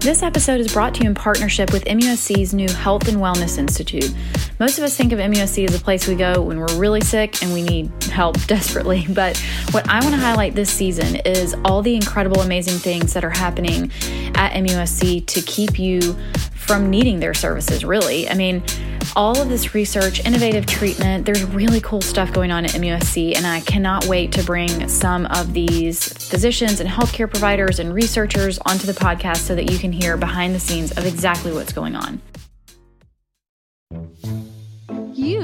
This episode is brought to you in partnership with MUSC's new Health and Wellness Institute. Most of us think of MUSC as a place we go when we're really sick and we need help desperately. But what I want to highlight this season is all the incredible, amazing things that are happening at MUSC to keep you from needing their services, really. I mean, all of this research, innovative treatment. There's really cool stuff going on at MUSC, and I cannot wait to bring some of these physicians and healthcare providers and researchers onto the podcast so that you can hear behind the scenes of exactly what's going on.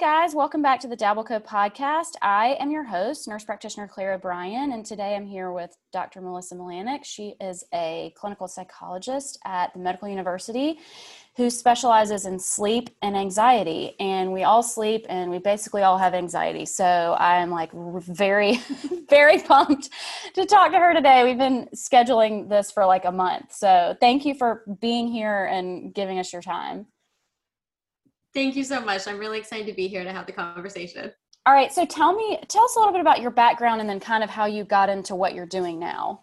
Guys, welcome back to the Dabbleco podcast. I am your host, nurse practitioner Claire O'Brien, and today I'm here with Dr. Melissa Milanak. She is a clinical psychologist at the Medical University who specializes in sleep and anxiety. And we all sleep and we basically all have anxiety. So I'm like very, very pumped to talk to her today. We've been scheduling this for like a month. So thank you for being here and giving us your time. Thank you so much. I'm really excited to be here to have the conversation. All right. So tell me, tell us a little bit about your background and then kind of how you got into what you're doing now.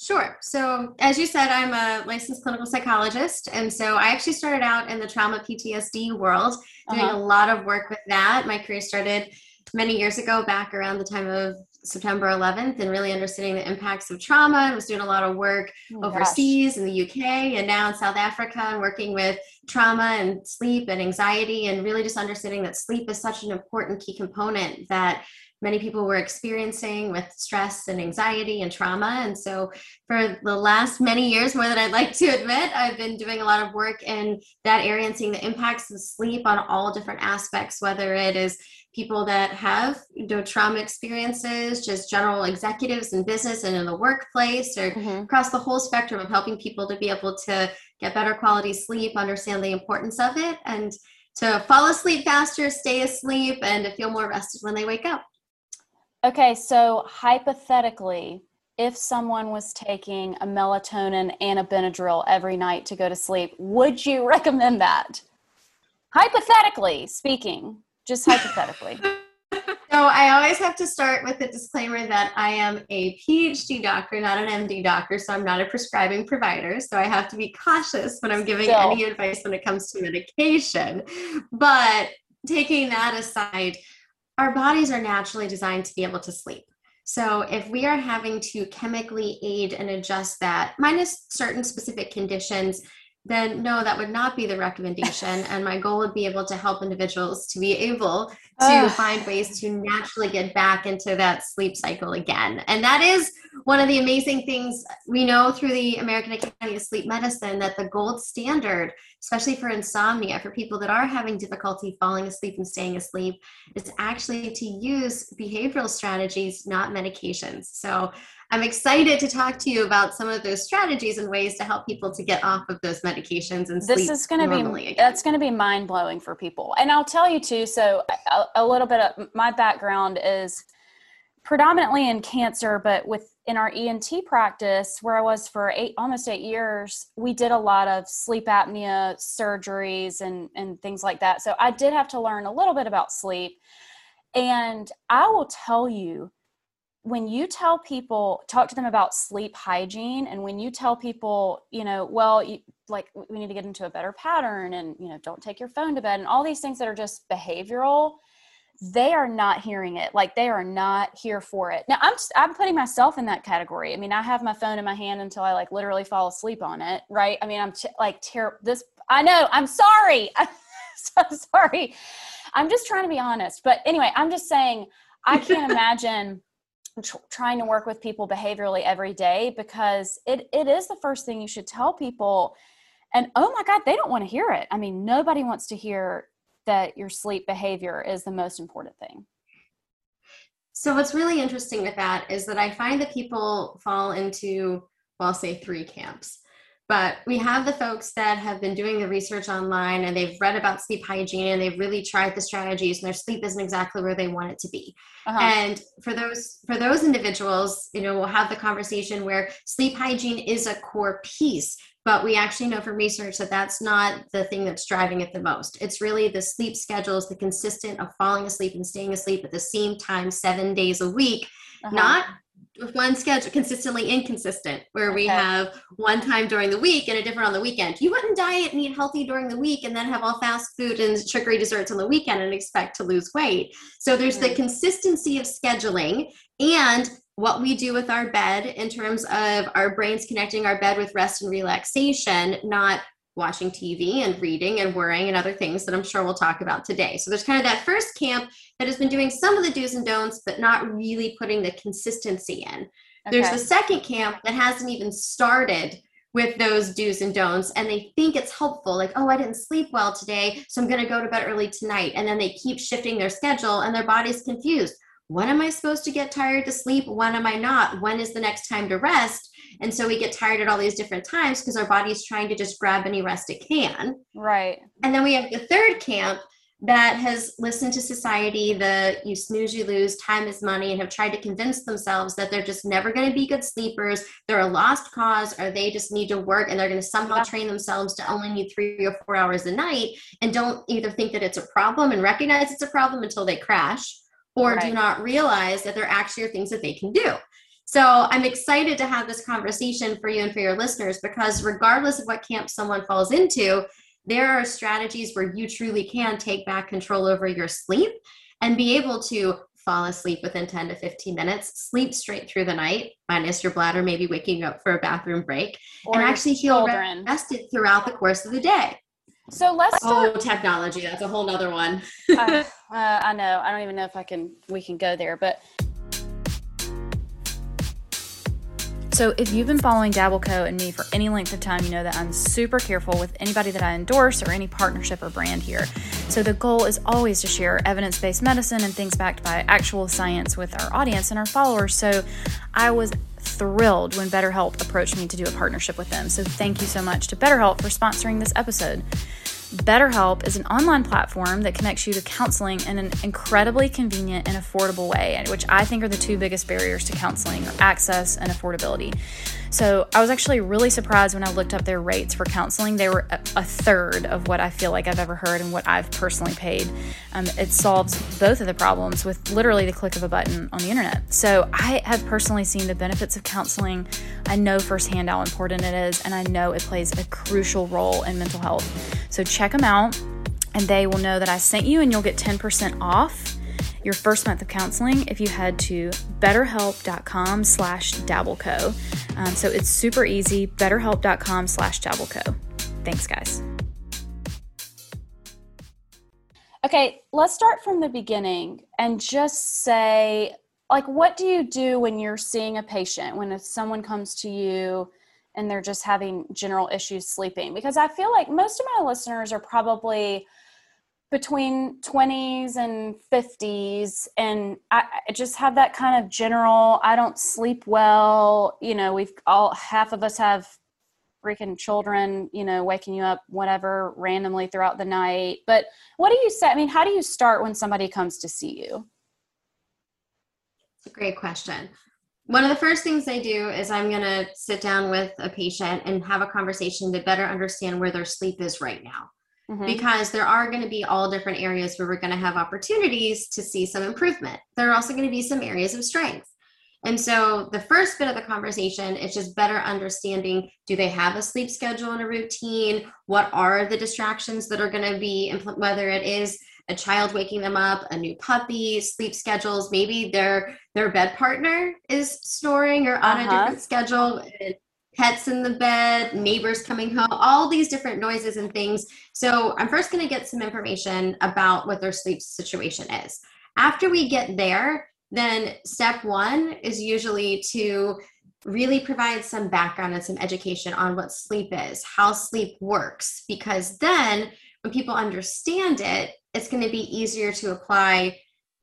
Sure. So, as you said, I'm a licensed clinical psychologist. And so I actually started out in the trauma PTSD world, doing uh-huh. a lot of work with that. My career started many years ago, back around the time of September 11th, and really understanding the impacts of trauma. I was doing a lot of work oh, overseas gosh. in the UK and now in South Africa, and working with trauma and sleep and anxiety, and really just understanding that sleep is such an important key component that many people were experiencing with stress and anxiety and trauma. And so, for the last many years, more than I'd like to admit, I've been doing a lot of work in that area and seeing the impacts of sleep on all different aspects, whether it is people that have you know, trauma experiences, just general executives in business and in the workplace, or mm-hmm. across the whole spectrum of helping people to be able to get better quality sleep, understand the importance of it, and to fall asleep faster, stay asleep, and to feel more rested when they wake up. Okay, so hypothetically, if someone was taking a melatonin and a Benadryl every night to go to sleep, would you recommend that? Hypothetically speaking, just hypothetically. So I always have to start with the disclaimer that I am a PhD doctor, not an MD doctor, so I'm not a prescribing provider. So I have to be cautious when I'm giving Still. any advice when it comes to medication. But taking that aside, our bodies are naturally designed to be able to sleep. So if we are having to chemically aid and adjust that, minus certain specific conditions, then no, that would not be the recommendation. and my goal would be able to help individuals to be able to find ways to naturally get back into that sleep cycle again. And that is one of the amazing things we know through the American Academy of Sleep Medicine that the gold standard, especially for insomnia, for people that are having difficulty falling asleep and staying asleep, is actually to use behavioral strategies, not medications. So I'm excited to talk to you about some of those strategies and ways to help people to get off of those medications and this is going to be again. that's going to be mind blowing for people. And I'll tell you too. So a, a little bit of my background is predominantly in cancer, but with in our ENT practice, where I was for eight almost eight years, we did a lot of sleep apnea surgeries and and things like that. So I did have to learn a little bit about sleep. And I will tell you when you tell people talk to them about sleep hygiene and when you tell people you know well you, like we need to get into a better pattern and you know don't take your phone to bed and all these things that are just behavioral they are not hearing it. Like they are not here for it. Now i'm just, i'm putting myself in that category. I mean i have my phone in my hand until i like literally fall asleep on it right? I mean i'm t- like terrible this i know i'm sorry. I'm so sorry. I'm just trying to be honest. But anyway i'm just saying i can't imagine tr- trying to work with people behaviorally every day because it, it is the first thing you should tell people. And oh my god they don't want to hear it. I mean nobody wants to hear that your sleep behavior is the most important thing. So what's really interesting with that is that i find that people fall into well I'll say three camps but we have the folks that have been doing the research online and they've read about sleep hygiene and they've really tried the strategies and their sleep isn't exactly where they want it to be. Uh-huh. And for those for those individuals, you know, we'll have the conversation where sleep hygiene is a core piece but we actually know from research that that's not the thing that's driving it the most. It's really the sleep schedules, the consistent of falling asleep and staying asleep at the same time seven days a week, uh-huh. not with one schedule consistently inconsistent where okay. we have one time during the week and a different on the weekend you wouldn't diet and eat healthy during the week and then have all fast food and sugary desserts on the weekend and expect to lose weight so there's mm-hmm. the consistency of scheduling and what we do with our bed in terms of our brains connecting our bed with rest and relaxation, not watching TV and reading and worrying and other things that I'm sure we'll talk about today. So there's kind of that first camp that has been doing some of the do's and don'ts, but not really putting the consistency in. Okay. There's the second camp that hasn't even started with those do's and don'ts and they think it's helpful like oh i didn't sleep well today so i'm going to go to bed early tonight and then they keep shifting their schedule and their body's confused when am I supposed to get tired to sleep? When am I not? When is the next time to rest? And so we get tired at all these different times because our body is trying to just grab any rest it can. Right. And then we have the third camp that has listened to society, the you snooze, you lose, time is money, and have tried to convince themselves that they're just never going to be good sleepers. They're a lost cause, or they just need to work and they're going to somehow yeah. train themselves to only need three or four hours a night and don't either think that it's a problem and recognize it's a problem until they crash or right. do not realize that there actually are things that they can do. So I'm excited to have this conversation for you and for your listeners because regardless of what camp someone falls into, there are strategies where you truly can take back control over your sleep and be able to fall asleep within 10 to 15 minutes, sleep straight through the night, minus your bladder maybe waking up for a bathroom break, or and actually feel rested throughout the course of the day. So let's oh technology. That's a whole nother one. uh, uh, I know. I don't even know if I can. We can go there, but. So, if you've been following Dabbleco and me for any length of time, you know that I'm super careful with anybody that I endorse or any partnership or brand here. So, the goal is always to share evidence based medicine and things backed by actual science with our audience and our followers. So, I was thrilled when BetterHelp approached me to do a partnership with them. So, thank you so much to BetterHelp for sponsoring this episode. BetterHelp is an online platform that connects you to counseling in an incredibly convenient and affordable way, which I think are the two biggest barriers to counseling access and affordability. So I was actually really surprised when I looked up their rates for counseling. They were a, third of what I feel like I've ever heard and what I've personally paid. Um, it solves both of the problems with literally the click of a button on the internet. So I have personally seen the benefits of counseling. I know firsthand how important it is, and I know it plays a crucial role in mental health. So check them out, and they will know that I sent you, and you'll get 10% off your first month of counseling if you head to betterhelp.com slash dabbleco. Um, so it's super easy, betterhelp.com slash dabbleco. Thanks, guys. Okay, let's start from the beginning and just say, like, what do you do when you're seeing a patient, when if someone comes to you and they're just having general issues sleeping? Because I feel like most of my listeners are probably – between 20s and 50s and I, I, just have that kind of general i don't sleep well you know we've all half of us have freaking children you know waking you up whatever randomly throughout the night. But what do you say i mean how do you start when somebody comes to see you? It's a great question. One of the first things I do is I'm going to sit down with a patient and have a conversation to better understand where their sleep is right now mm-hmm. because there are going to be all different areas where we're going to have opportunities to see some improvement. There are also going to be some areas of strength. And so the first bit of the conversation is just better understanding do they have a sleep schedule and a routine? What are the distractions that are going to be, whether it is a child waking them up, a new puppy, sleep schedules, maybe their their bed partner is snoring or on uh-huh. a different schedule pets in the bed, neighbors coming home, all these different noises and things. So I'm first going to get some information about what their sleep situation is. After we get there, then step one is usually to really provide some background and some education on what sleep is, how sleep works, because then when people understand it, it's going to be easier to apply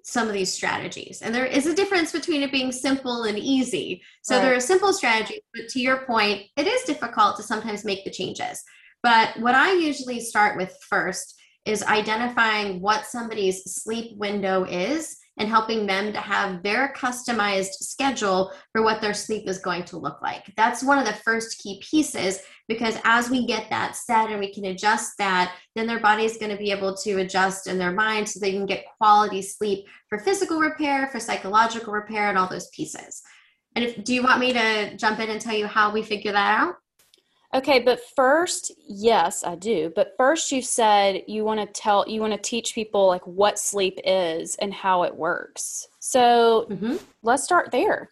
some of these strategies. And there is a difference between it being simple and easy. So Right. there are simple strategies, but to your point, it is difficult to sometimes make the changes. But what I usually start with first is identifying what somebody's sleep window is and helping them to have their customized schedule for what their sleep is going to look like. That's one of the first key pieces because as we get that set and we can adjust that, then their body is going to be able to adjust in their mind so they can get quality sleep for physical repair, for psychological repair, and all those pieces. And if do you want me to jump in and tell you how we figure that out? Okay, but first, yes, I do. But first, you said you want to tell, you want to teach people like what sleep is and how it works. So Mm-hmm. let's start there.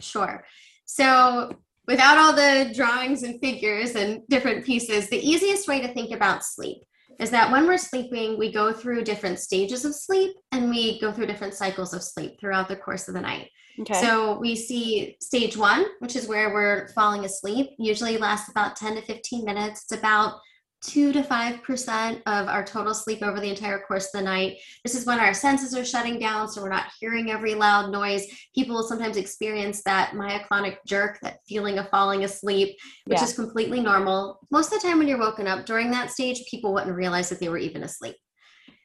Sure. So, without all the drawings and figures and different pieces, the easiest way to think about sleep is that when we're sleeping, we go through different stages of sleep and we go through different cycles of sleep throughout the course of the night. Okay. So, we see stage one, which is where we're falling asleep, usually lasts about 10 to 15 minutes. It's about two to five percent of our total sleep over the entire course of the night. This is when our senses are shutting down, so we're not hearing every loud noise. People will sometimes experience that myoclonic jerk, that feeling of falling asleep, which Yeah. is completely normal. Most of the time, when you're woken up during that stage, people wouldn't realize that they were even asleep.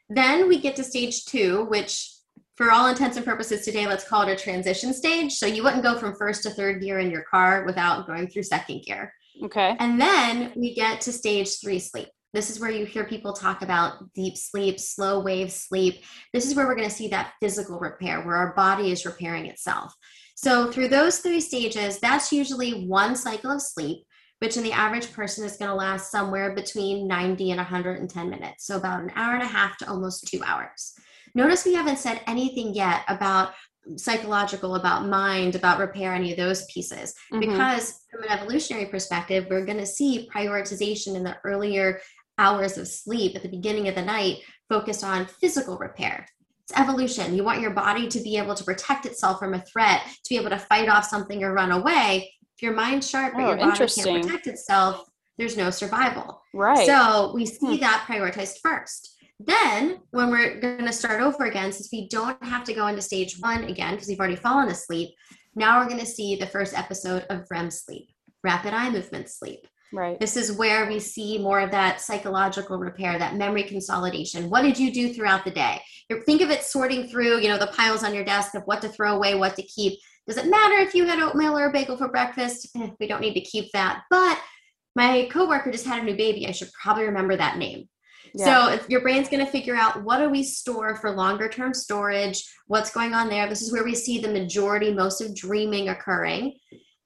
Then we get to stage two, which for all intents and purposes today, let's call it a transition stage. So you wouldn't go from first to third gear in your car without going through second gear. okay. And then we get to stage three sleep. This is where you hear people talk about deep sleep, slow wave sleep. This is where we're going to see that physical repair, where our body is repairing itself. So, through those three stages, that's usually one cycle of sleep, which in the average person is going to last somewhere between 90 and 110 minutes. So, about an hour and a half to almost two hours. Notice we haven't said anything yet about psychological, about mind, about repair, any of those pieces Mhm. because from an evolutionary perspective we're going to see prioritization in the earlier hours of sleep at the beginning of the night focused on physical repair it's evolution you want your body to be able to protect itself from a threat to be able to fight off something or run away if your mind's sharp but Oh, your body can't protect itself there's no survival right. so we see Hmm. that prioritized first. Then, when we're going to start over again, since we don't have to go into stage one again because we've already fallen asleep, now we're going to see the first episode of REM sleep, rapid eye movement sleep. right. This is where we see more of that psychological repair, that memory consolidation. What did you do throughout the day? Think of it sorting through, you know, the piles on your desk of what to throw away, what to keep. Does it matter if you had oatmeal or a bagel for breakfast? Eh, we don't need to keep that. But my coworker just had a new baby. I should probably remember that name. Yeah. So if your brain's going to figure out what do we store for longer term storage, what's going on there. This is where we see the majority, most of dreaming occurring.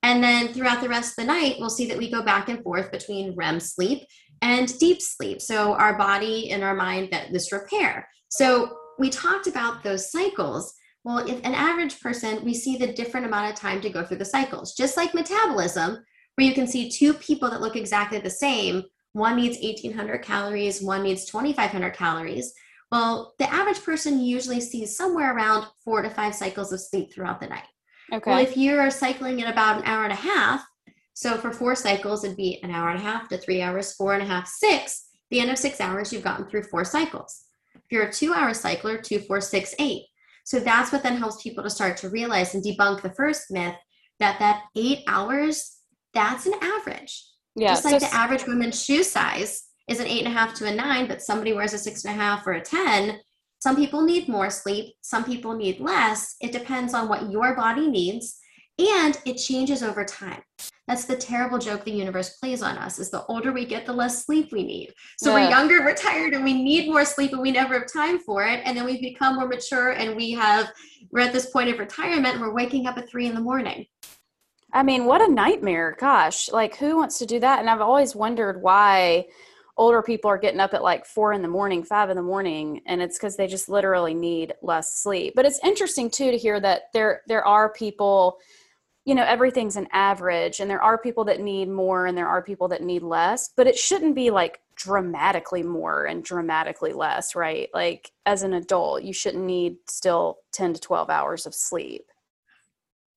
And then throughout the rest of the night, we'll see that we go back and forth between REM sleep and deep sleep. So our body and our mind that this repair. So we talked about those cycles. Well, if an average person, we see the different amount of time to go through the cycles, just like metabolism, where you can see two people that look exactly the same. One needs 1800 calories, one needs 2500 calories. Well, the average person usually sees somewhere around four to five cycles of sleep throughout the night. okay. Well, if you're cycling at about an hour and a half, so for four cycles, it'd be an hour and a half to three hours, four and a half, six. The end of six hours, you've gotten through four cycles. If you're a two hour cycler, two, four, six, eight. So that's what then helps people to start to realize and debunk the first myth that that eight hours, that's an average. Yeah. Just like so the average woman's shoe size is an eight and a half to a nine, but somebody wears a six and a half or a 10. Some people need more sleep, some people need less. It depends on what your body needs, and it changes over time. That's the terrible joke the universe plays on us is the older we get, the less sleep we need. So Yeah. we're younger, we're tired, and we need more sleep, and we never have time for it. And then we've become more mature and we have we're at this point of retirement, and we're waking up at three in the morning. I mean, what a nightmare. Gosh, like who wants to do that? And I've always wondered why older people are getting up at like four in the morning, five in the morning, and it's because they just literally need less sleep. But it's interesting too to hear that there there are people, you know, everything's an average, and there are people that need more and there are people that need less, but it shouldn't be like dramatically more and dramatically less, right? Like as an adult, you shouldn't need still 10 to 12 hours of sleep.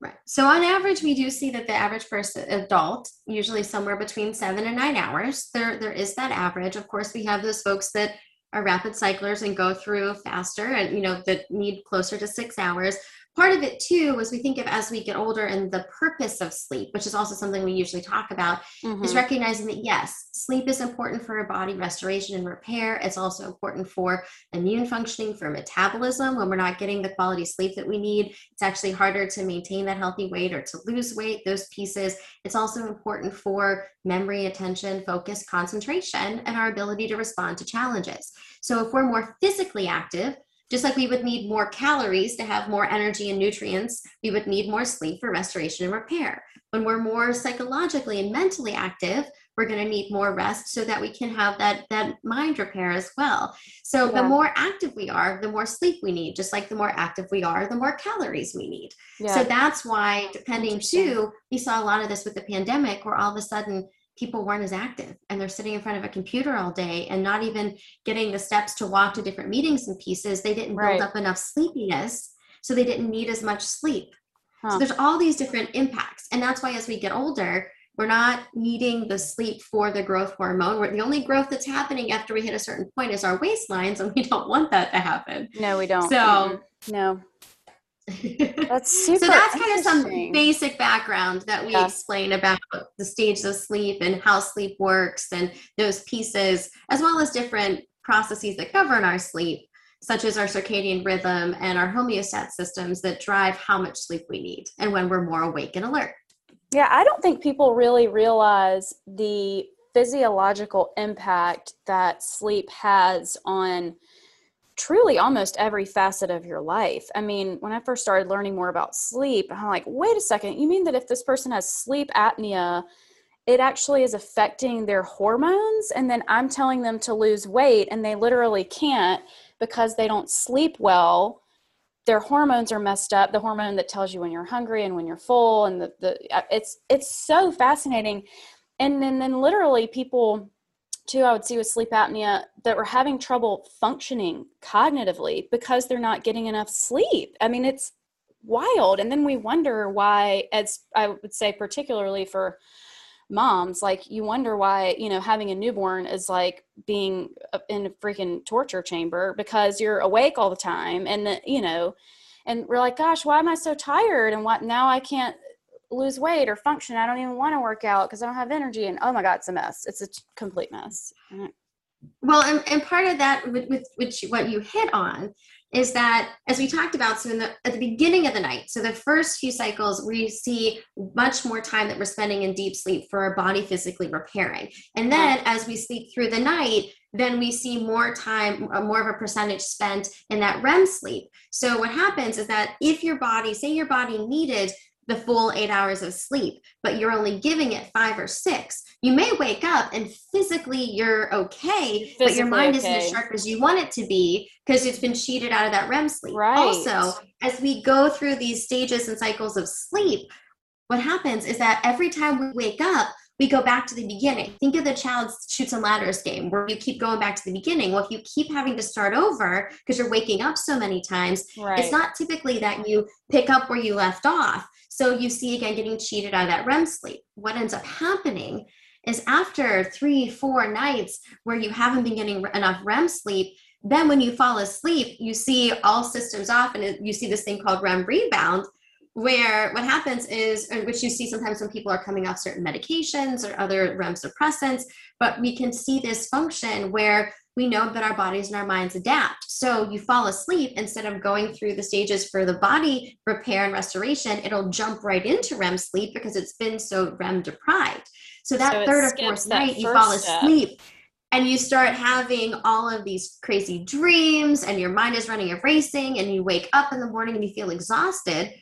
Right. So on average, we do see that the average person, adult, usually somewhere between seven and nine hours. There, there is that average. Of course, we have those folks that are rapid cyclers and go through faster and you know that need closer to six hours part of it too was we think of as we get older and the purpose of sleep which is also something we usually talk about mm-hmm. is recognizing that yes sleep is important for our body restoration and repair. It's also important for immune functioning for metabolism. When we're not getting the quality sleep that we need it's actually harder to maintain that healthy weight or to lose weight those pieces. It's also important for memory attention focus concentration and our ability to respond to challenges. So if we're more physically active just like we would need more calories to have more energy and nutrients, we would need more sleep for restoration and repair. When we're more psychologically and mentally active, we're going to need more rest so that we can have that that mind repair as well. So yeah. the more active we are, the more sleep we need. Just like the more active we are, the more calories we need. Yeah. So that's why, depending too, we saw a lot of this with the pandemic, where all of a sudden people weren't as active and they're sitting in front of a computer all day and not even getting the steps to walk to different meetings and pieces they didn't build right. up enough sleepiness so they didn't need as much sleep huh. so there's all these different impacts and that's why as we get older we're not needing the sleep for the growth hormone. We're, the only growth that's happening after we hit a certain point is our waistlines, and we don't want that to happen. No, we don't. So, mm-hmm. no. That's super. so that's kind of some basic background that we yeah. explain about the stages of sleep and how sleep works and those pieces, as well as different processes that govern our sleep, such as our circadian rhythm and our homeostat systems that drive how much sleep we need and when we're more awake and alert. Yeah, I don't think people really realize the physiological impact that sleep has on truly almost every facet of your life. I mean, when I first started learning more about sleep, I'm like, wait a second, you mean that if this person has sleep apnea, it actually is affecting their hormones? And then I'm telling them to lose weight and they literally can't because they don't sleep well. Their hormones are messed up. The hormone that tells you when you're hungry and when you're full, and the, the uh, it's it's so fascinating. And then then literally people too i would see with sleep apnea that were having trouble functioning cognitively because they're not getting enough sleep. I mean it's wild. And then we wonder why as i would say particularly for moms like you wonder why you know having a newborn is like being in a freaking torture chamber because you're awake all the time and you know and we're like gosh why am i so tired? And what now i can't lose weight or function. I don't even want to work out because I don't have energy. And oh my God, it's a mess. It's a complete mess. Mm. Well, and, and part of that, with, with which what you hit on, is that as we talked about, so in the at the beginning of the night, so the first few cycles, we see much more time that we're spending in deep sleep for our body physically repairing, and then as we sleep through the night, then we see more time, more of a percentage spent in that REM sleep. So what happens is that if your body, say your body needed the full eight hours of sleep, but you're only giving it five or six, you may wake up and physically you're okay, physically but your mind okay. isn't as sharp as you want it to be because it's been cheated out of that REM sleep. Right. Also, as we go through these stages and cycles of sleep, what happens is that every time we wake up, we go back to the beginning. Think of the child's Chutes and Ladders game where you keep going back to the beginning. Well, if you keep having to start over because you're waking up so many times, right. it's not typically that you pick up where you left off. So you see again getting cheated out of that REM sleep. What ends up happening is after three, four nights where you haven't been getting enough REM sleep, then when you fall asleep, you see all systems off and you see this thing called REM rebound, where what happens is, which you see sometimes when people are coming off certain medications or other REM suppressants, but we can see this function where we know that our bodies and our minds adapt. So you fall asleep instead of going through the stages for the body repair and restoration, it'll jump right into REM sleep because it's been so REM deprived. So that so third or fourth night, you fall asleep. Step. And you start having all of these crazy dreams, and your mind is running and racing, and you wake up in the morning and you feel exhausted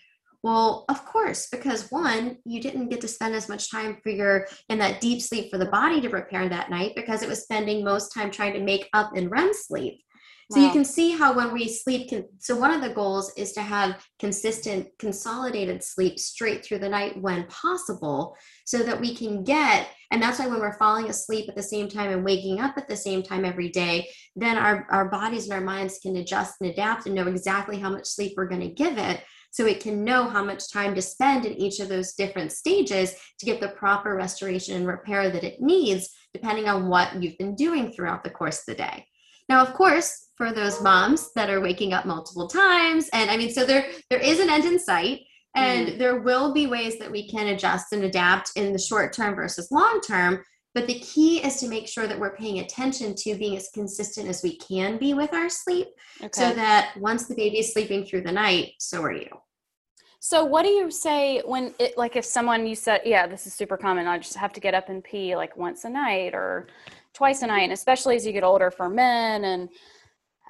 well, of course, because one, you didn't get to spend as much time for your in that deep sleep for the body to prepare that night because it was spending most time trying to make up in REM sleep. So wow. you can see how when we sleep, can, so one of the goals is to have consistent, consolidated sleep straight through the night when possible, so that we can get, and that's why when we're falling asleep at the same time and waking up at the same time every day, then our, our bodies and our minds can adjust and adapt and know exactly how much sleep we're going to give it so it can know how much time to spend in each of those different stages to get the proper restoration and repair that it needs, depending on what you've been doing throughout the course of the day. Now, of course, for those moms that are waking up multiple times, and I mean, so there there is an end in sight, and mm. there will be ways that we can adjust and adapt in the short term versus long term. But the key is to make sure that we're paying attention to being as consistent as we can be with our sleep okay. so that once the baby is sleeping through the night, so are you. So what do you say when it like if someone you said, yeah, this is super common, I just have to get up and pee like once a night or twice a night, and especially as you get older for men and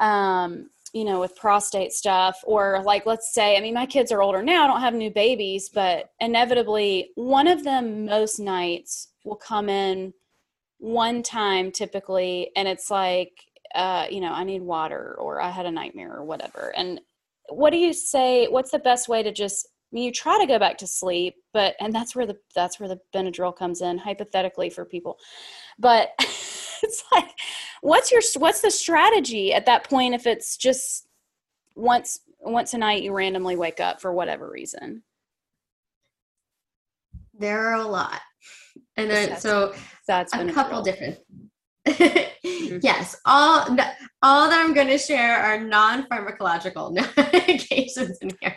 um you know with prostate stuff or like let's say i mean my kids are older now i don't have new babies but inevitably one of them most nights will come in one time typically and it's like uh, you know i need water or i had a nightmare or whatever and what do you say what's the best way to just I mean, you try to go back to sleep, but and that's where the that's where the Benadryl comes in, hypothetically for people. But it's like, what's your what's the strategy at that point if it's just once once a night you randomly wake up for whatever reason? There are a lot and then so that's a couple different mm-hmm. yes all all that i'm going to share are non-pharmacological medications in here.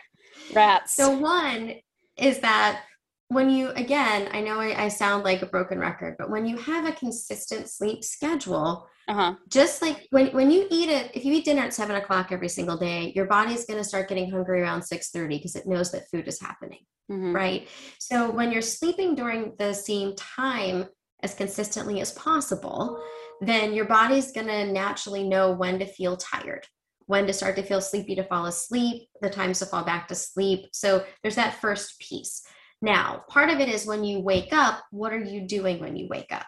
Rats. So one is that when you again i know I, I, sound like a broken record but when you have a consistent sleep schedule uh-huh. just like when, when you eat it if you eat dinner at 7 o'clock every single day your body's going to start getting hungry around 6.30 because it knows that food is happening mm-hmm. right so when you're sleeping during the same time as consistently as possible then your body's going to naturally know when to feel tired when to start to feel sleepy to fall asleep the times to fall back to sleep so there's that first piece now, part of it is when you wake up, what are you doing when you wake up?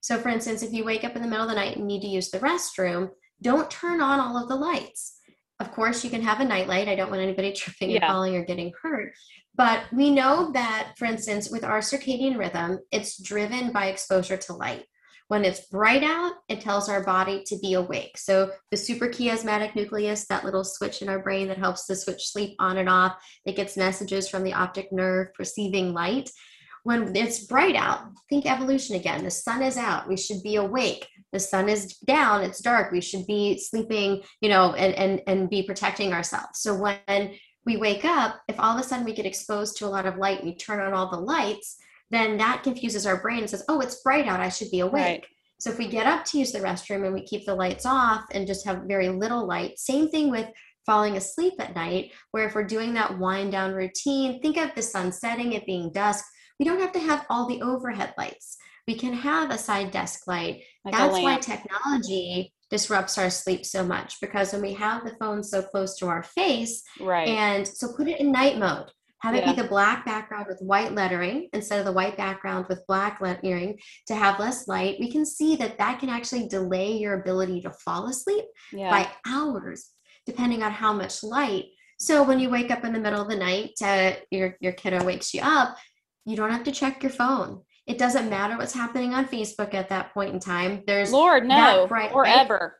So, for instance, if you wake up in the middle of the night and need to use the restroom, don't turn on all of the lights. Of course, you can have a nightlight. I don't want anybody tripping yeah. and falling or getting hurt. But we know that, for instance, with our circadian rhythm, it's driven by exposure to light. When it's bright out, it tells our body to be awake. So the suprachiasmatic nucleus, that little switch in our brain that helps to switch sleep on and off, it gets messages from the optic nerve perceiving light. When it's bright out, think evolution again. The sun is out. We should be awake. The sun is down. It's dark. We should be sleeping, you know, and, and, and be protecting ourselves. So when we wake up, if all of a sudden we get exposed to a lot of light and we turn on all the lights, then that confuses our brain and says, oh, it's bright out. I should be awake. Right. So if we get up to use the restroom and we keep the lights off and just have very little light, same thing with falling asleep at night, where if we're doing that wind down routine, think of the sun setting, it being dusk. We don't have to have all the overhead lights. We can have a side desk light. Like That's why technology disrupts our sleep so much because when we have the phone so close to our face, right. And so put it in night mode. Have it yeah. be the black background with white lettering instead of the white background with black lettering to have less light. We can see that that can actually delay your ability to fall asleep yeah. by hours, depending on how much light. So when you wake up in the middle of the night, uh, your your kiddo wakes you up. You don't have to check your phone. It doesn't matter what's happening on Facebook at that point in time. There's Lord no, or ever.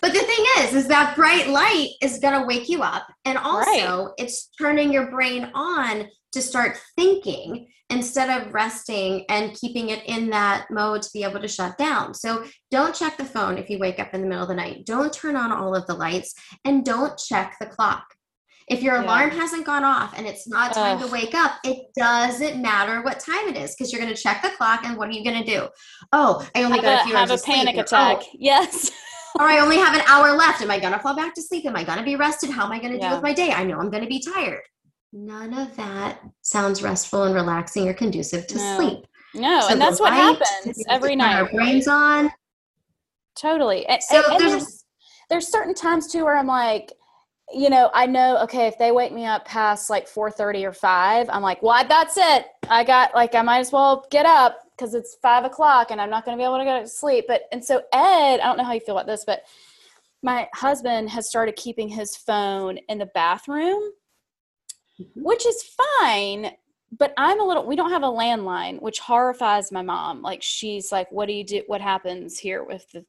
But the thing is, is that bright light is going to wake you up. And also, right. it's turning your brain on to start thinking instead of resting and keeping it in that mode to be able to shut down. So don't check the phone if you wake up in the middle of the night. Don't turn on all of the lights and don't check the clock. If your yeah. alarm hasn't gone off and it's not time Ugh. to wake up, it doesn't matter what time it is because you're going to check the clock and what are you going to do? Oh, I only have got a, a few have a panic sleep. Oh. attack. Oh, yes. or I only have an hour left. Am I going to fall back to sleep? Am I going to be rested? How am I going to yeah. deal with my day? I know I'm going to be tired. None of that sounds restful and relaxing or conducive to no. sleep. No, so and that's what happens every night. Our brains on. Totally. And, so and, there's, there's, there's certain times too where I'm like, you know, I know, okay, if they wake me up past like 4.30 or 5, I'm like, well, that's it. I got, like, I might as well get up because it's 5 o'clock and I'm not going to be able to go to sleep. But, and so Ed, I don't know how you feel about this, but my husband has started keeping his phone in the bathroom, mm-hmm. which is fine. But I'm a little, we don't have a landline, which horrifies my mom. Like, she's like, what do you do? What happens here with the,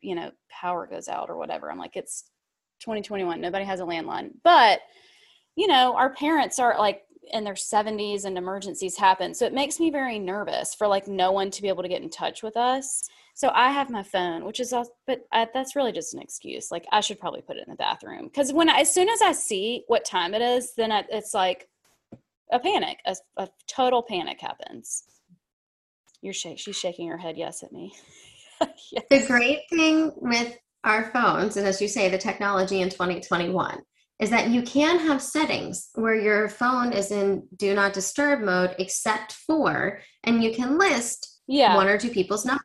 you know, power goes out or whatever? I'm like, it's 2021 nobody has a landline but you know our parents are like in their 70s and emergencies happen. So it makes me very nervous for like no one to be able to get in touch with us. So I have my phone, which is but I, that's really just an excuse. Like I should probably put it in the bathroom because when I, as soon as I see what time it is, then I, it's like a panic, a, a total panic happens. You're shake, she's shaking her head yes at me. yes. The great thing with our phones, and as you say, the technology in 2021 is that you can have settings where your phone is in do not disturb mode except for and you can list yeah. one or two people's numbers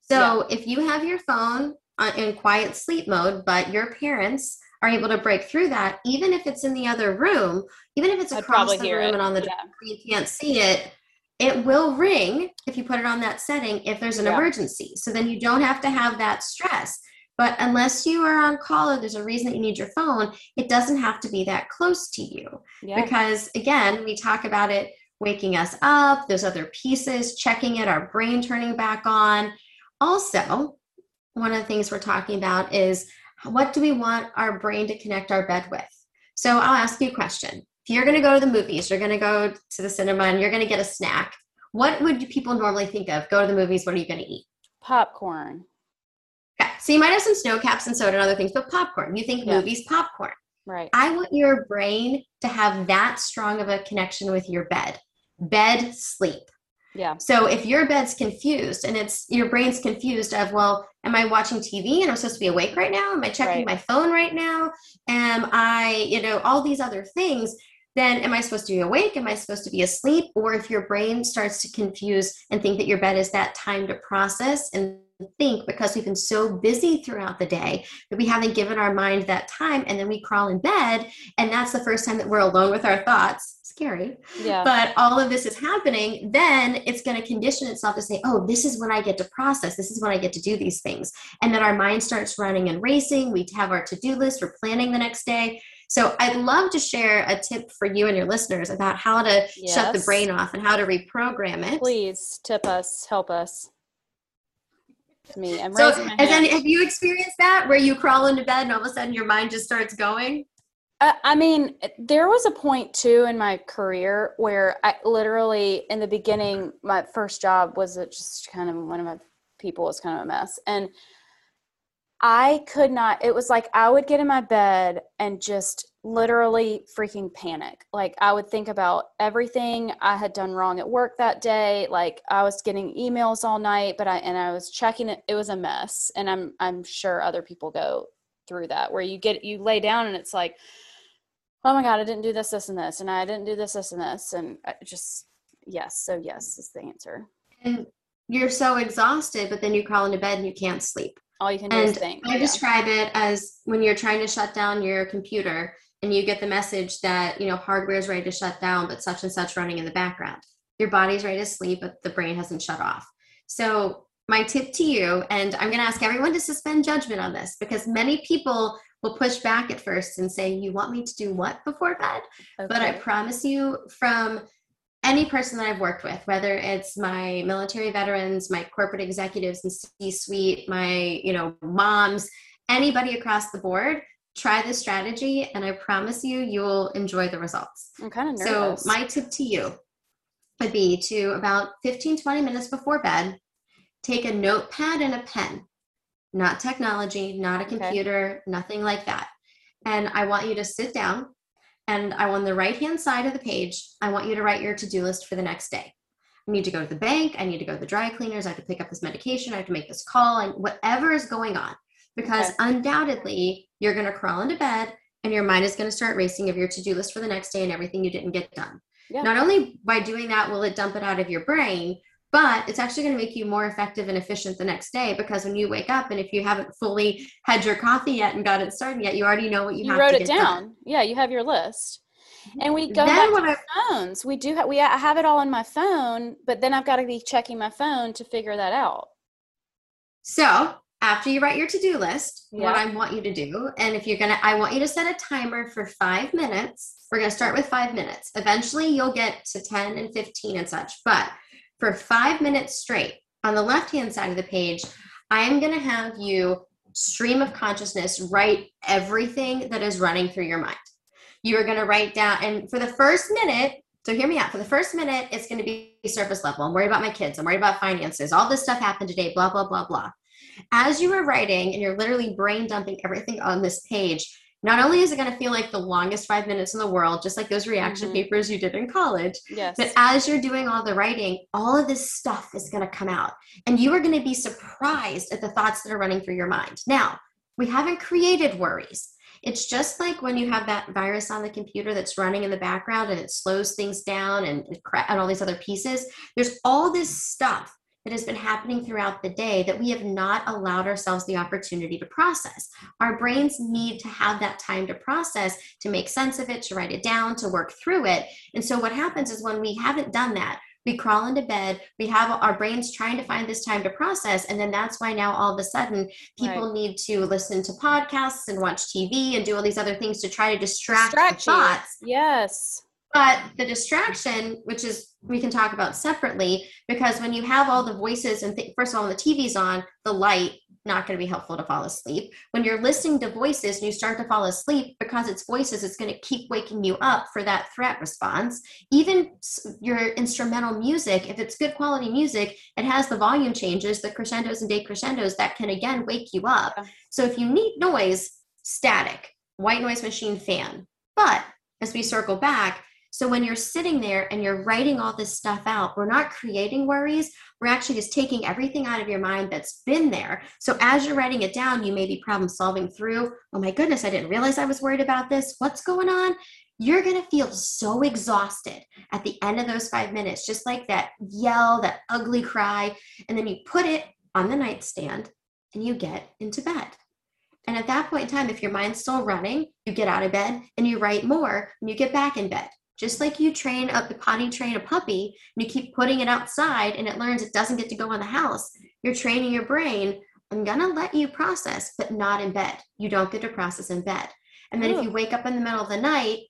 so yeah. if you have your phone uh, in quiet sleep mode but your parents are able to break through that even if it's in the other room even if it's across the room it. and on the yeah. you can't see it it will ring if you put it on that setting if there's an yeah. emergency so then you don't have to have that stress but unless you are on call or there's a reason that you need your phone, it doesn't have to be that close to you. Yeah. Because again, we talk about it waking us up, those other pieces, checking it, our brain turning back on. Also, one of the things we're talking about is what do we want our brain to connect our bed with? So I'll ask you a question. If you're going to go to the movies, you're going to go to the cinema and you're going to get a snack, what would people normally think of? Go to the movies, what are you going to eat? Popcorn. So you might have some Sno-Caps and soda and other things, but popcorn. You think yeah. movies, popcorn. Right. I want your brain to have that strong of a connection with your bed. Bed, sleep. Yeah. So if your bed's confused and it's your brain's confused of, well, am I watching TV and I'm supposed to be awake right now? Am I checking right. my phone right now? Am I, you know, all these other things? Then am I supposed to be awake? Am I supposed to be asleep? Or if your brain starts to confuse and think that your bed is that time to process and think because we've been so busy throughout the day that we haven't given our mind that time and then we crawl in bed and that's the first time that we're alone with our thoughts. Scary. Yeah. But all of this is happening then it's going to condition itself to say oh this is when i get to process. This is when i get to do these things. And then our mind starts running and racing. We have our to-do list. We're planning the next day. So I'd love to share a tip for you and your listeners about how to yes. shut the brain off and how to reprogram it. Please tip us, help us me. I'm so has any, have you experienced that where you crawl into bed and all of a sudden your mind just starts going? Uh, I mean, there was a point too in my career where I literally, in the beginning, my first job was just kind of one of my people was kind of a mess. And I could not, it was like I would get in my bed and just literally freaking panic. Like I would think about everything I had done wrong at work that day. Like I was getting emails all night, but I and I was checking it. It was a mess. And I'm I'm sure other people go through that where you get you lay down and it's like, oh my God, I didn't do this, this, and this, and I didn't do this, this, and this. And I just yes, so yes is the answer. And you're so exhausted, but then you crawl into bed and you can't sleep. All you can do and is think. I yeah. describe it as when you're trying to shut down your computer and you get the message that you know hardware is ready to shut down but such and such running in the background your body's ready to sleep but the brain hasn't shut off so my tip to you and i'm going to ask everyone to suspend judgment on this because many people will push back at first and say you want me to do what before bed okay. but i promise you from any person that i've worked with whether it's my military veterans my corporate executives in c suite my you know moms anybody across the board try this strategy and I promise you, you'll enjoy the results. I'm kind of nervous. So, my tip to you would be to about 15, 20 minutes before bed, take a notepad and a pen, not technology, not a computer, okay. nothing like that. And I want you to sit down and I on the right hand side of the page, I want you to write your to do list for the next day. I need to go to the bank. I need to go to the dry cleaners. I have to pick up this medication. I have to make this call and whatever is going on because okay. undoubtedly you're going to crawl into bed and your mind is going to start racing of your to-do list for the next day and everything you didn't get done. Yeah. Not only by doing that will it dump it out of your brain, but it's actually going to make you more effective and efficient the next day because when you wake up and if you haven't fully had your coffee yet and got it started yet, you already know what you, have. To do. You wrote it down. Done. Yeah, you have your list. Mm-hmm. And we go then back to I, phones. We do have we I have it all on my phone, but then I've got to be checking my phone to figure that out. So after you write your to-do list yeah. what i want you to do and if you're gonna i want you to set a timer for five minutes we're gonna start with five minutes eventually you'll get to 10 and 15 and such but for five minutes straight on the left hand side of the page i am gonna have you stream of consciousness write everything that is running through your mind you are gonna write down and for the first minute So hear me out. For the first minute, it's going to be surface level. I'm worried about my kids. I'm worried about finances. All this stuff happened today, blah, blah, blah, blah. As you are writing and you're literally brain dumping everything on this page, not only is it going to feel like the longest five minutes in the world, just like those reaction mm-hmm. papers you did in college, yes. but as you're doing all the writing, all of this stuff is going to come out. And you are going to be surprised at the thoughts that are running through your mind. Now, we haven't created worries. It's just like when you have that virus on the computer that's running in the background and it slows things down and, and all these other pieces. There's all this stuff that has been happening throughout the day that we have not allowed ourselves the opportunity to process. Our brains need to have that time to process, to make sense of it, to write it down, to work through it. And so, what happens is when we haven't done that, we crawl into bed we have our brains trying to find this time to process and then that's why now all of a sudden people right. need to listen to podcasts and watch tv and do all these other things to try to distract, distract thoughts yes but the distraction which is we can talk about separately because when you have all the voices and th- first of all the tv's on the light not going to be helpful to fall asleep. When you're listening to voices and you start to fall asleep because it's voices, it's going to keep waking you up for that threat response. Even your instrumental music, if it's good quality music, it has the volume changes, the crescendos and decrescendos that can again wake you up. So if you need noise, static, white noise machine fan. But as we circle back, so when you're sitting there and you're writing all this stuff out, we're not creating worries. We're actually just taking everything out of your mind that's been there. So as you're writing it down, you may be problem solving through, oh my goodness, I didn't realize I was worried about this. What's going on? You're going to feel so exhausted at the end of those five minutes, just like that yell, that ugly cry. And then you put it on the nightstand and you get into bed. And at that point in time, if your mind's still running, you get out of bed and you write more and you get back in bed. Just like you train up the potty train a puppy and you keep putting it outside and it learns it doesn't get to go in the house, you're training your brain. I'm gonna let you process, but not in bed. You don't get to process in bed. And then Ooh. if you wake up in the middle of the night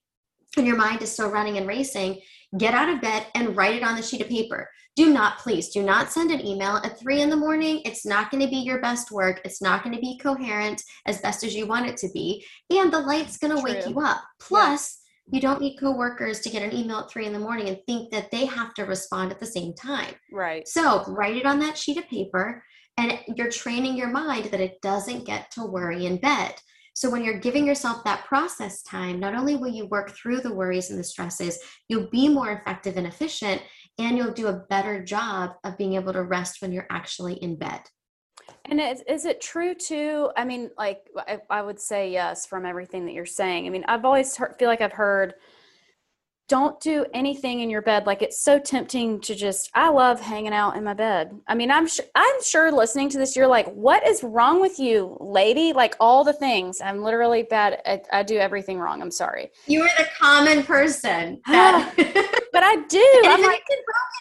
and your mind is still running and racing, get out of bed and write it on the sheet of paper. Do not, please, do not send an email at three in the morning. It's not going to be your best work. It's not going to be coherent as best as you want it to be. And the light's going to wake you up. Plus, you don't need coworkers to get an email at three in the morning and think that they have to respond at the same time. Right. So write it on that sheet of paper and you're training your mind that it doesn't get to worry in bed. So when you're giving yourself that process time, not only will you work through the worries and the stresses, you'll be more effective and efficient, and you'll do a better job of being able to rest when you're actually in bed. And is, is it true too? I mean, like I, I, would say yes from everything that you're saying. I mean, I've always heard, feel like I've heard, don't do anything in your bed. Like it's so tempting to just. I love hanging out in my bed. I mean, I'm sure I'm sure listening to this, you're like, what is wrong with you, lady? Like all the things. I'm literally bad. I, I do everything wrong. I'm sorry. You are the common person. But I do. I'm like,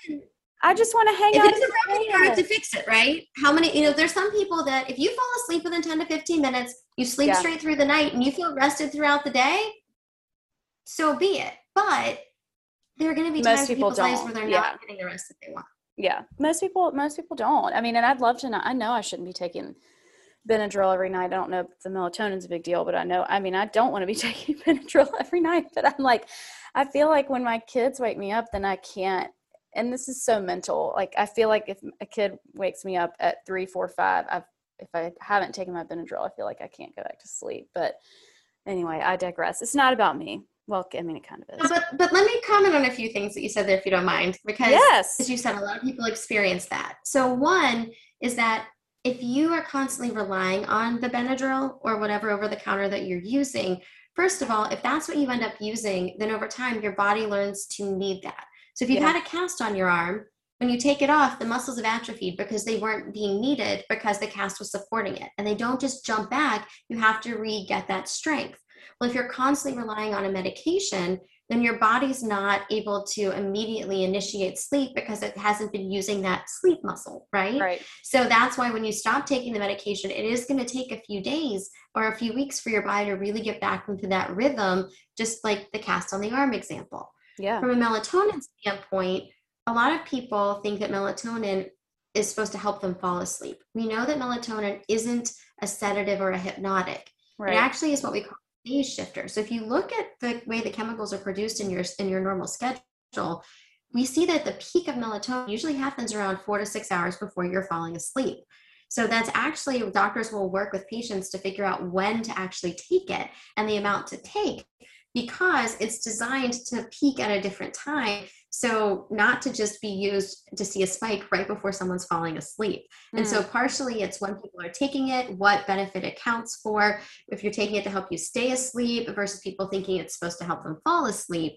broken I just want to hang if out. If it's a broken, have to fix it, right? How many? You know, there's some people that if you fall asleep within 10 to 15 minutes, you sleep yeah. straight through the night, and you feel rested throughout the day. So be it. But there are going to be most times people people's don't. lives where they're yeah. not getting the rest that they want. Yeah, most people, most people don't. I mean, and I'd love to know. I know I shouldn't be taking Benadryl every night. I don't know if the melatonin's a big deal, but I know. I mean, I don't want to be taking Benadryl every night. But I'm like, I feel like when my kids wake me up, then I can't and this is so mental like i feel like if a kid wakes me up at three four five i've if i haven't taken my benadryl i feel like i can't go back to sleep but anyway i digress. It's not about me. Well i mean it kind of is. But but let me comment on a few things that you said there if you don't mind because yes. as you said a lot of people experience that. So one is that if you are constantly relying on the benadryl or whatever over the counter that you're using first of all if that's what you end up using then over time your body learns to need that so if you've yeah. had a cast on your arm, when you take it off, the muscles have atrophied because they weren't being needed because the cast was supporting it. And they don't just jump back, you have to re get that strength. Well, if you're constantly relying on a medication, then your body's not able to immediately initiate sleep because it hasn't been using that sleep muscle, right? Right. So that's why when you stop taking the medication, it is going to take a few days or a few weeks for your body to really get back into that rhythm, just like the cast on the arm example. Yeah. From a melatonin standpoint, a lot of people think that melatonin is supposed to help them fall asleep. We know that melatonin isn't a sedative or a hypnotic. Right. It actually is what we call a phase shifter. So if you look at the way the chemicals are produced in your in your normal schedule, schedule, we see that the peak of melatonin usually happens around four to six hours before you're falling asleep. So that's actually doctors will work with patients to figure out when to actually take it and the amount to take because it's designed to peak at a different time. So, not to just be used to see a spike right before someone's falling asleep. Mm. And so, mm. partially it's when people are taking it, what benefit it counts for, if you're taking it to help you stay asleep versus people thinking it's supposed to help them fall asleep.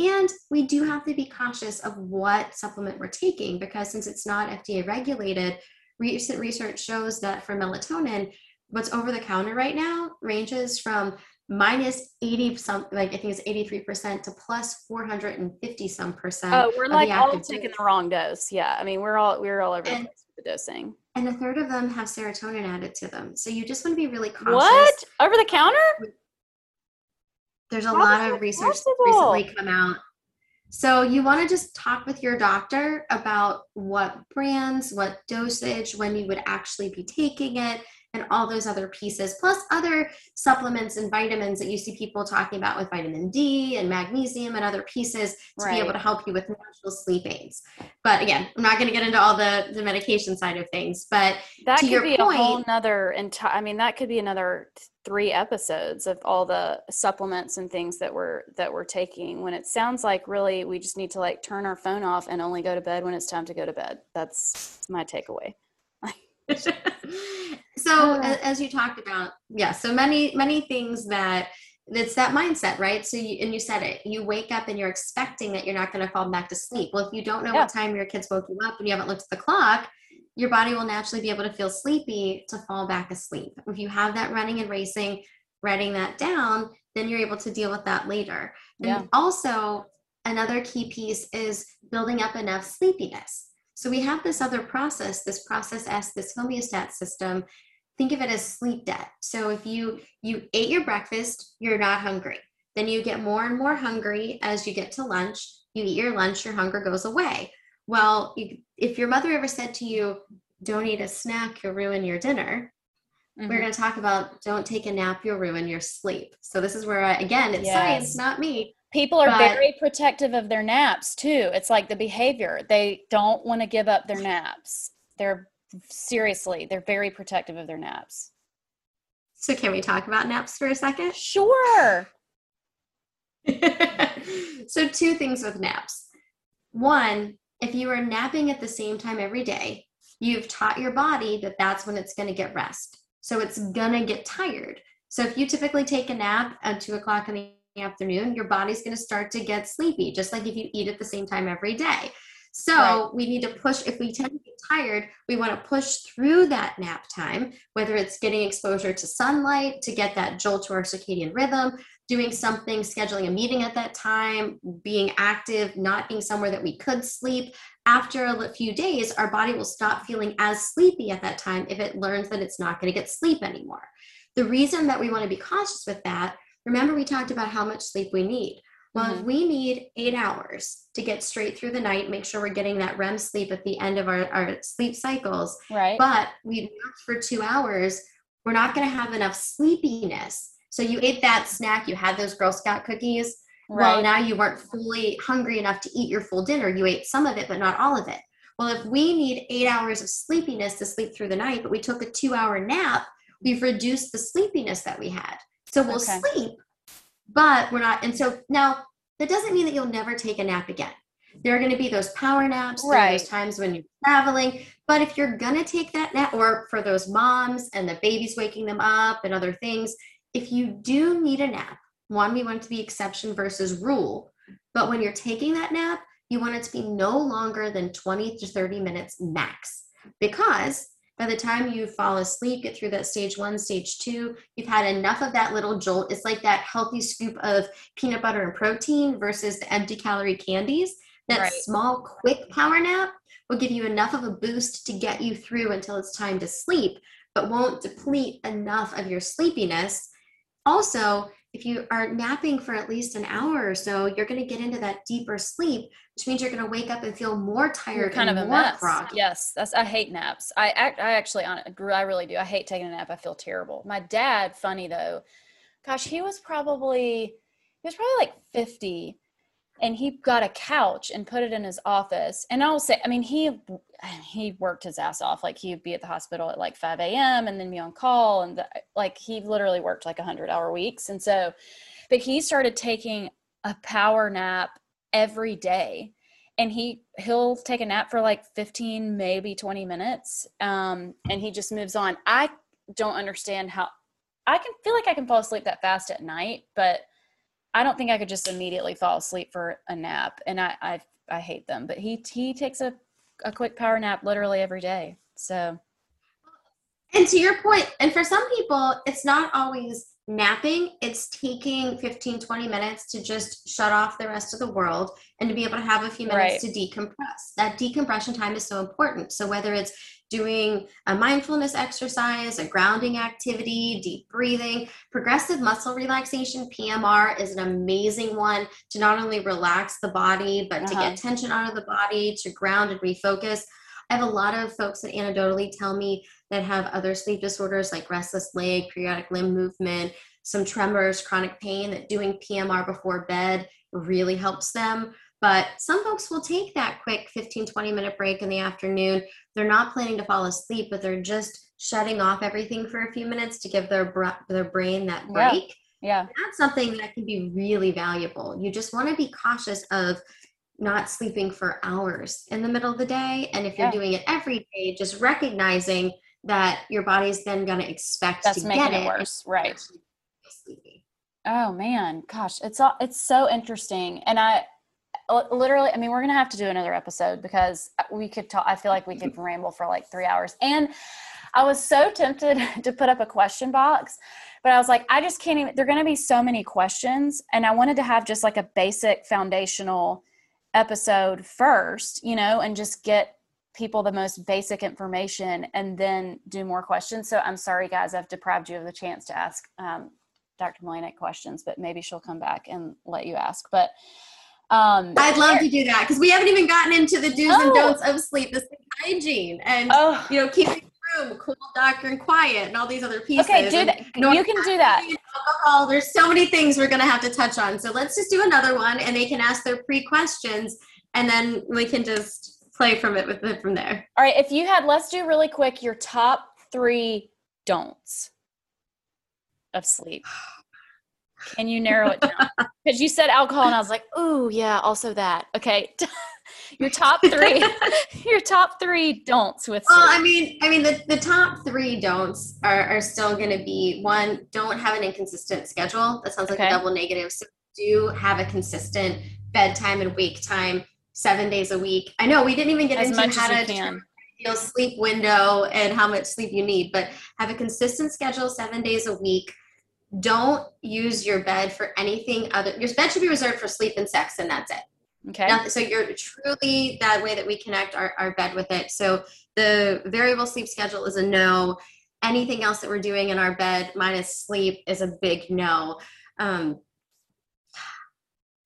And we do have to be cautious of what supplement we're taking because since it's not FDA regulated, recent research shows that for melatonin, what's over the counter right now ranges from minus 80 some like i think it's 83% to plus 450 some percent oh we're like all taking the wrong dose. Yeah i mean we're all we're all over and, the dosing. and a third of them have serotonin added to them. So you just want to be really cautious what? Over the counter? There's a How lot of research possible? recently come out. So you want to just talk with your doctor about what brands what dosage when you would actually be taking it and all those other pieces, plus other supplements and vitamins that you see people talking about with vitamin D and magnesium and other pieces to right. be able to help you with natural sleep aids. But again, I'm not going to get into all the, the medication side of things, but that could be point, a whole nother entire, I mean, that could be another three episodes of all the supplements and things that we're that we're taking when it sounds like really we just need to like turn our phone off and only go to bed when it's time to go to bed that's my takeaway so as you talked about yeah so many many things that it's that mindset right? So you and you said it you wake up and you're expecting that you're not going to fall back to sleep. Well if you don't know yeah. what time your kids woke you up and you haven't looked at the clock your body will naturally be able to feel sleepy to fall back asleep. If you have that running and racing writing that down then you're able to deal with that later. Yeah. and also another key piece is building up enough sleepiness so we have this other process, this process S, this homeostat system. Think of it as sleep debt. So if you you ate your breakfast, you're not hungry. Then you get more and more hungry as you get to lunch. You eat your lunch, your hunger goes away. Well, you, if your mother ever said to you, "Don't eat a snack, you'll ruin your dinner," Mm-hmm. We're going to talk about don't take a nap, you'll ruin your sleep. So this is where I, again, it's yes. science, not me people are but, very protective of their naps too. It's like the behavior. They don't want to give up their naps. They're seriously they're very protective of their naps. So can we talk about naps for a second? Sure. So two things with naps. One if you are napping at the same time every day you've taught your body that that's when it's going to get rest. So it's going to get tired. So if you typically take a nap at two o'clock in the afternoon, your body's going to start to get sleepy, just like if you eat at the same time every day. So right. we need to push, if we tend to get tired, we want to push through that nap time, whether it's getting exposure to sunlight to get that jolt to our circadian rhythm, doing something, scheduling a meeting at that time, being active, not being somewhere that we could sleep. After a few days, our body will stop feeling as sleepy at that time if it learns that it's not going to get sleep anymore. The reason that we want to be cautious with that Remember, we talked about how much sleep we need. Well, mm-hmm. if we need eight hours to get straight through the night, make sure we're getting that REM sleep at the end of our, our sleep cycles. Right. But we napped for two hours, we're not going to have enough sleepiness. So you ate that snack, you had those Girl Scout cookies. Right. Well, now you weren't fully hungry enough to eat your full dinner. You ate some of it, but not all of it. Well, if we need eight hours of sleepiness to sleep through the night, but we took a two hour nap, we've reduced the sleepiness that we had. So we'll okay. sleep, but we're not. And so now that doesn't mean that you'll never take a nap again. There are going to be those power naps. Right. those times when you're traveling. But if you're going to take that nap, or for those moms and the babies waking them up and other things, if you do need a nap, one, we want it to be exception versus rule. But when you're taking that nap, you want it to be no longer than 20 to 30 minutes max. Because by the time you fall asleep, get through that stage one, stage two, you've had enough of that little jolt. It's like that healthy scoop of peanut butter and protein versus the empty calorie candies. That right. small, quick power nap will give you enough of a boost to get you through until it's time to sleep, but won't deplete enough of your sleepiness. Also, if you are napping for at least an hour or so, you're going to get into that deeper sleep, which means you're going to wake up and feel more tired you're kind of a mess. Groggy. Yes, that's I hate naps. I I actually I really do. I hate taking a nap. I feel terrible. My dad, funny though, gosh, he was probably he was probably like 50 and he got a couch and put it in his office. And I'll say, I mean, he he worked his ass off. Like he'd be at the hospital at like 5 a.m. and then be on call, and the, like he literally worked like a hundred hour weeks. And so, but he started taking a power nap every day and he he'll take a nap for like 15 maybe 20 minutes um, and he just moves on i don't understand how i can feel like i can fall asleep that fast at night but i don't think i could just immediately fall asleep for a nap and i i, I hate them but he he takes a, a quick power nap literally every day so. And to your point and for some people it's not always napping it's taking 15 20 minutes to just shut off the rest of the world and to be able to have a few minutes right. to decompress. That decompression time is so important. So whether it's doing a mindfulness exercise a grounding activity deep breathing progressive muscle relaxation pmr is an amazing one to not only relax the body but uh-huh. to get uh-huh. tension out of the body to ground and refocus I have a lot of folks that anecdotally tell me that have other sleep disorders like restless leg, periodic limb movement, some tremors, chronic pain, that doing PMR before bed really helps them. But some folks will take that quick 15, 20 minute break in the afternoon. They're not planning to fall asleep, but they're just shutting off everything for a few minutes to give their, their brain that break. Yeah. yeah. That's something that can be really valuable. You just want to be cautious of not sleeping for hours in the middle of the day. And if you're doing it every day, just recognizing that your body's then going to expect That's to making get it, it worse, right? Oh man, gosh, it's all, it's so interesting, and I literally, I mean, we're gonna have to do another episode because we could talk. I feel like we could ramble for like three hours, and I was so tempted to put up a question box, but I was like, I just can't even. There're gonna be so many questions, and I wanted to have just like a basic foundational episode first, you know, and just get people the most basic information and then do more questions. So I'm sorry, guys, I've deprived you of the chance to ask um, Dr. Milanak questions, but maybe she'll come back and let you ask. But um, I'd love to do that because we haven't even gotten into the do's oh. and don'ts of sleep, the sleep hygiene, and oh. you know, keeping the room cool, dark, and quiet, and all these other pieces. Okay, do that. You can do that. Alcohol. There's so many things we're going to have to touch on. So let's just do another one, and they can ask their pre questions, and then we can just play from it with it from there. All right. If you had, let's do really quick your top three don'ts of sleep. Can you narrow it down? Because you said alcohol, and I was like, "Ooh, yeah, also that." Okay, your top three, your top three don'ts with. Sleep. Well, I mean, I mean, the, the top three don'ts are, are still going to be one: don't have an inconsistent schedule. That sounds like okay. a double negative. So do have a consistent bedtime and wake time seven days a week. I know we didn't even get as into how to can. ideal sleep window and how much sleep you need, but have a consistent schedule seven days a week. Don't use your bed for anything other. Your bed should be reserved for sleep and sex, and that's it. Okay. Now, so you're truly that way that we connect our, our bed with it. So the variable sleep schedule is a no. Anything else that we're doing in our bed minus sleep is a big no. Um,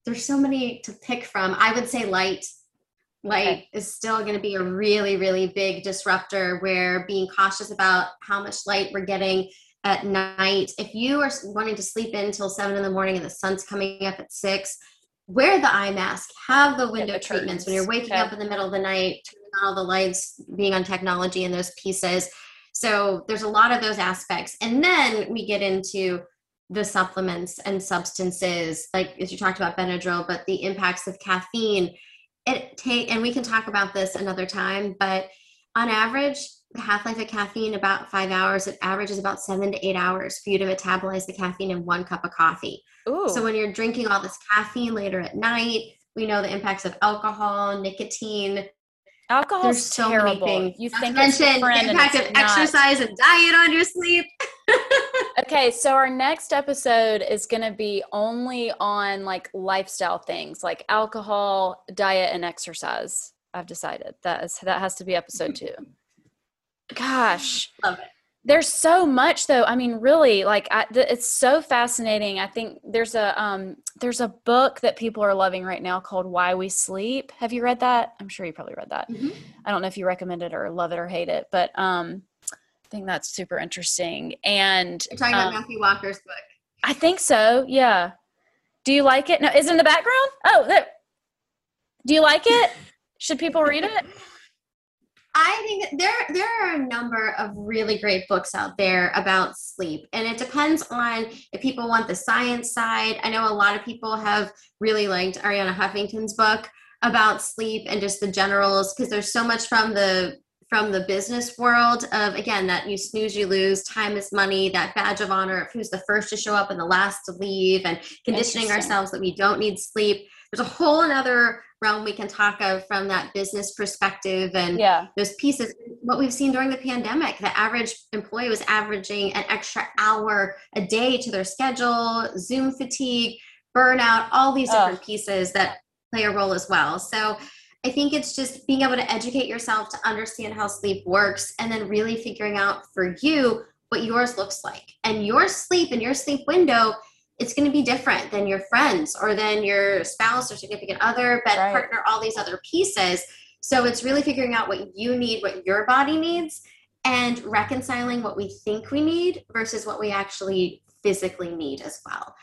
there's so many to pick from. I would say light. Light okay. is still going to be a really, really big disruptor where being cautious about how much light we're getting at night. If you are wanting to sleep in until seven in the morning and the sun's coming up at six, wear the eye mask, have the window the treatments when you're waking okay. up in the middle of the night, turning on all the lights, being on technology and those pieces. So there's a lot of those aspects. And then we get into the supplements and substances, like as you talked about Benadryl, but the impacts of caffeine. It take, and we can talk about this another time, but on average, the half life of caffeine about five hours. It averages about seven to eight hours for you to metabolize the caffeine in one cup of coffee. Ooh. So when you're drinking all this caffeine later at night, we know the impacts of alcohol, nicotine. Alcohol is so terrible. Many things. You think mention the impact of exercise and diet on your sleep. okay, so our next episode is going to be only on like lifestyle things like alcohol, diet, and exercise. I've decided that is that has to be episode two. Gosh, love it. There's so much though. I mean, really, like I, th- it's so fascinating. I think there's a um, there's a book that people are loving right now called Why We Sleep. Have you read that? I'm sure you probably read that. Mm-hmm. I don't know if you recommend it or love it or hate it, but um, think that's super interesting. And you're talking um, about Matthew Walker's book. I think so. Yeah. Do you like it? No, is it in the background? Oh, there. Do you like it? Should people read it? I think there there are a number of really great books out there about sleep, and it depends on if people want the science side. I know a lot of people have really liked Arianna Huffington's book about sleep and just the generals because there's so much from the from the business world of again that you snooze you lose time is money that badge of honor of who's the first to show up and the last to leave and conditioning ourselves that we don't need sleep there's a whole another realm we can talk of from that business perspective and yeah. those pieces what we've seen during the pandemic the average employee was averaging an extra hour a day to their schedule zoom fatigue burnout all these different pieces that play a role as well so I think it's just being able to educate yourself to understand how sleep works and then really figuring out for you what yours looks like. And your sleep and your sleep window, it's going to be different than your friends or than your spouse or significant other, bed right. partner, all these other pieces. So it's really figuring out what you need, what your body needs, and reconciling what we think we need versus what we actually physically need as well.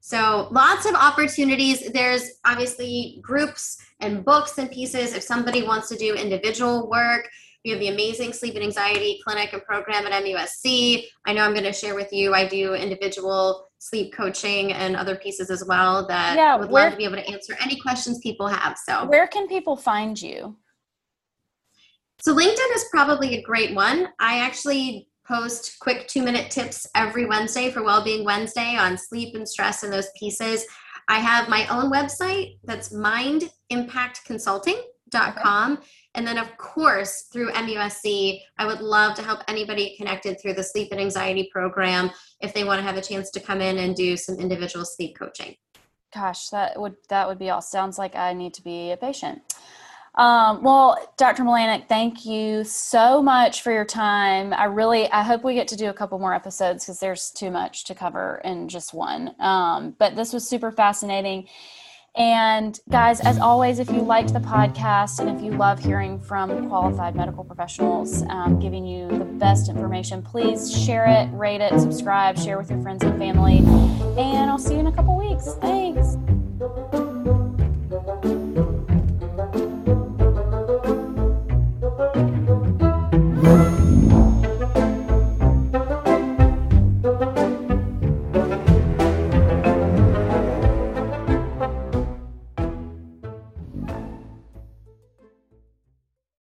So lots of opportunities. There's obviously groups and books and pieces. If somebody wants to do individual work, we have the amazing sleep and anxiety clinic and program at MUSC. I know I'm going to share with you. I do individual sleep coaching and other pieces as well that yeah, would where, love to be able to answer any questions people have. So where can people find you? So LinkedIn is probably a great one. I actually post quick two minute tips every Wednesday for Wellbeing Wednesday on sleep and stress and those pieces. I have my own website that's mindimpactconsulting.com. Okay. And then, of course, through MUSC, I would love to help anybody connected through the sleep and anxiety program if they want to have a chance to come in and do some individual sleep coaching. Gosh, that would that would be all. Sounds like I need to be a patient. Um, well, Dr. Milanak, thank you so much for your time. I really, I hope we get to do a couple more episodes because there's too much to cover in just one. Um, but this was super fascinating. And guys, as always, if you liked the podcast and if you love hearing from qualified medical professionals um, giving you the best information, please share it, rate it, subscribe, share with your friends and family. And I'll see you in a couple weeks. Thanks.